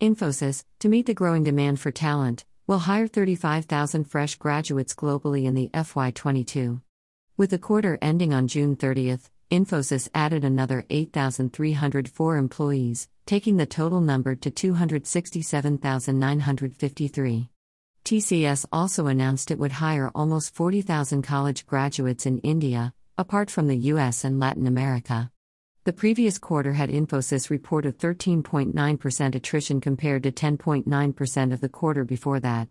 Infosys, to meet the growing demand for talent, will hire 35,000 fresh graduates globally in the FY22. With the quarter ending on June 30th, Infosys added another 8,304 employees, taking the total number to 267,953. TCS also announced it would hire almost 40,000 college graduates in India, apart from the US and Latin America. The previous quarter had Infosys report a 13.9% attrition compared to 10.9% of the quarter before that.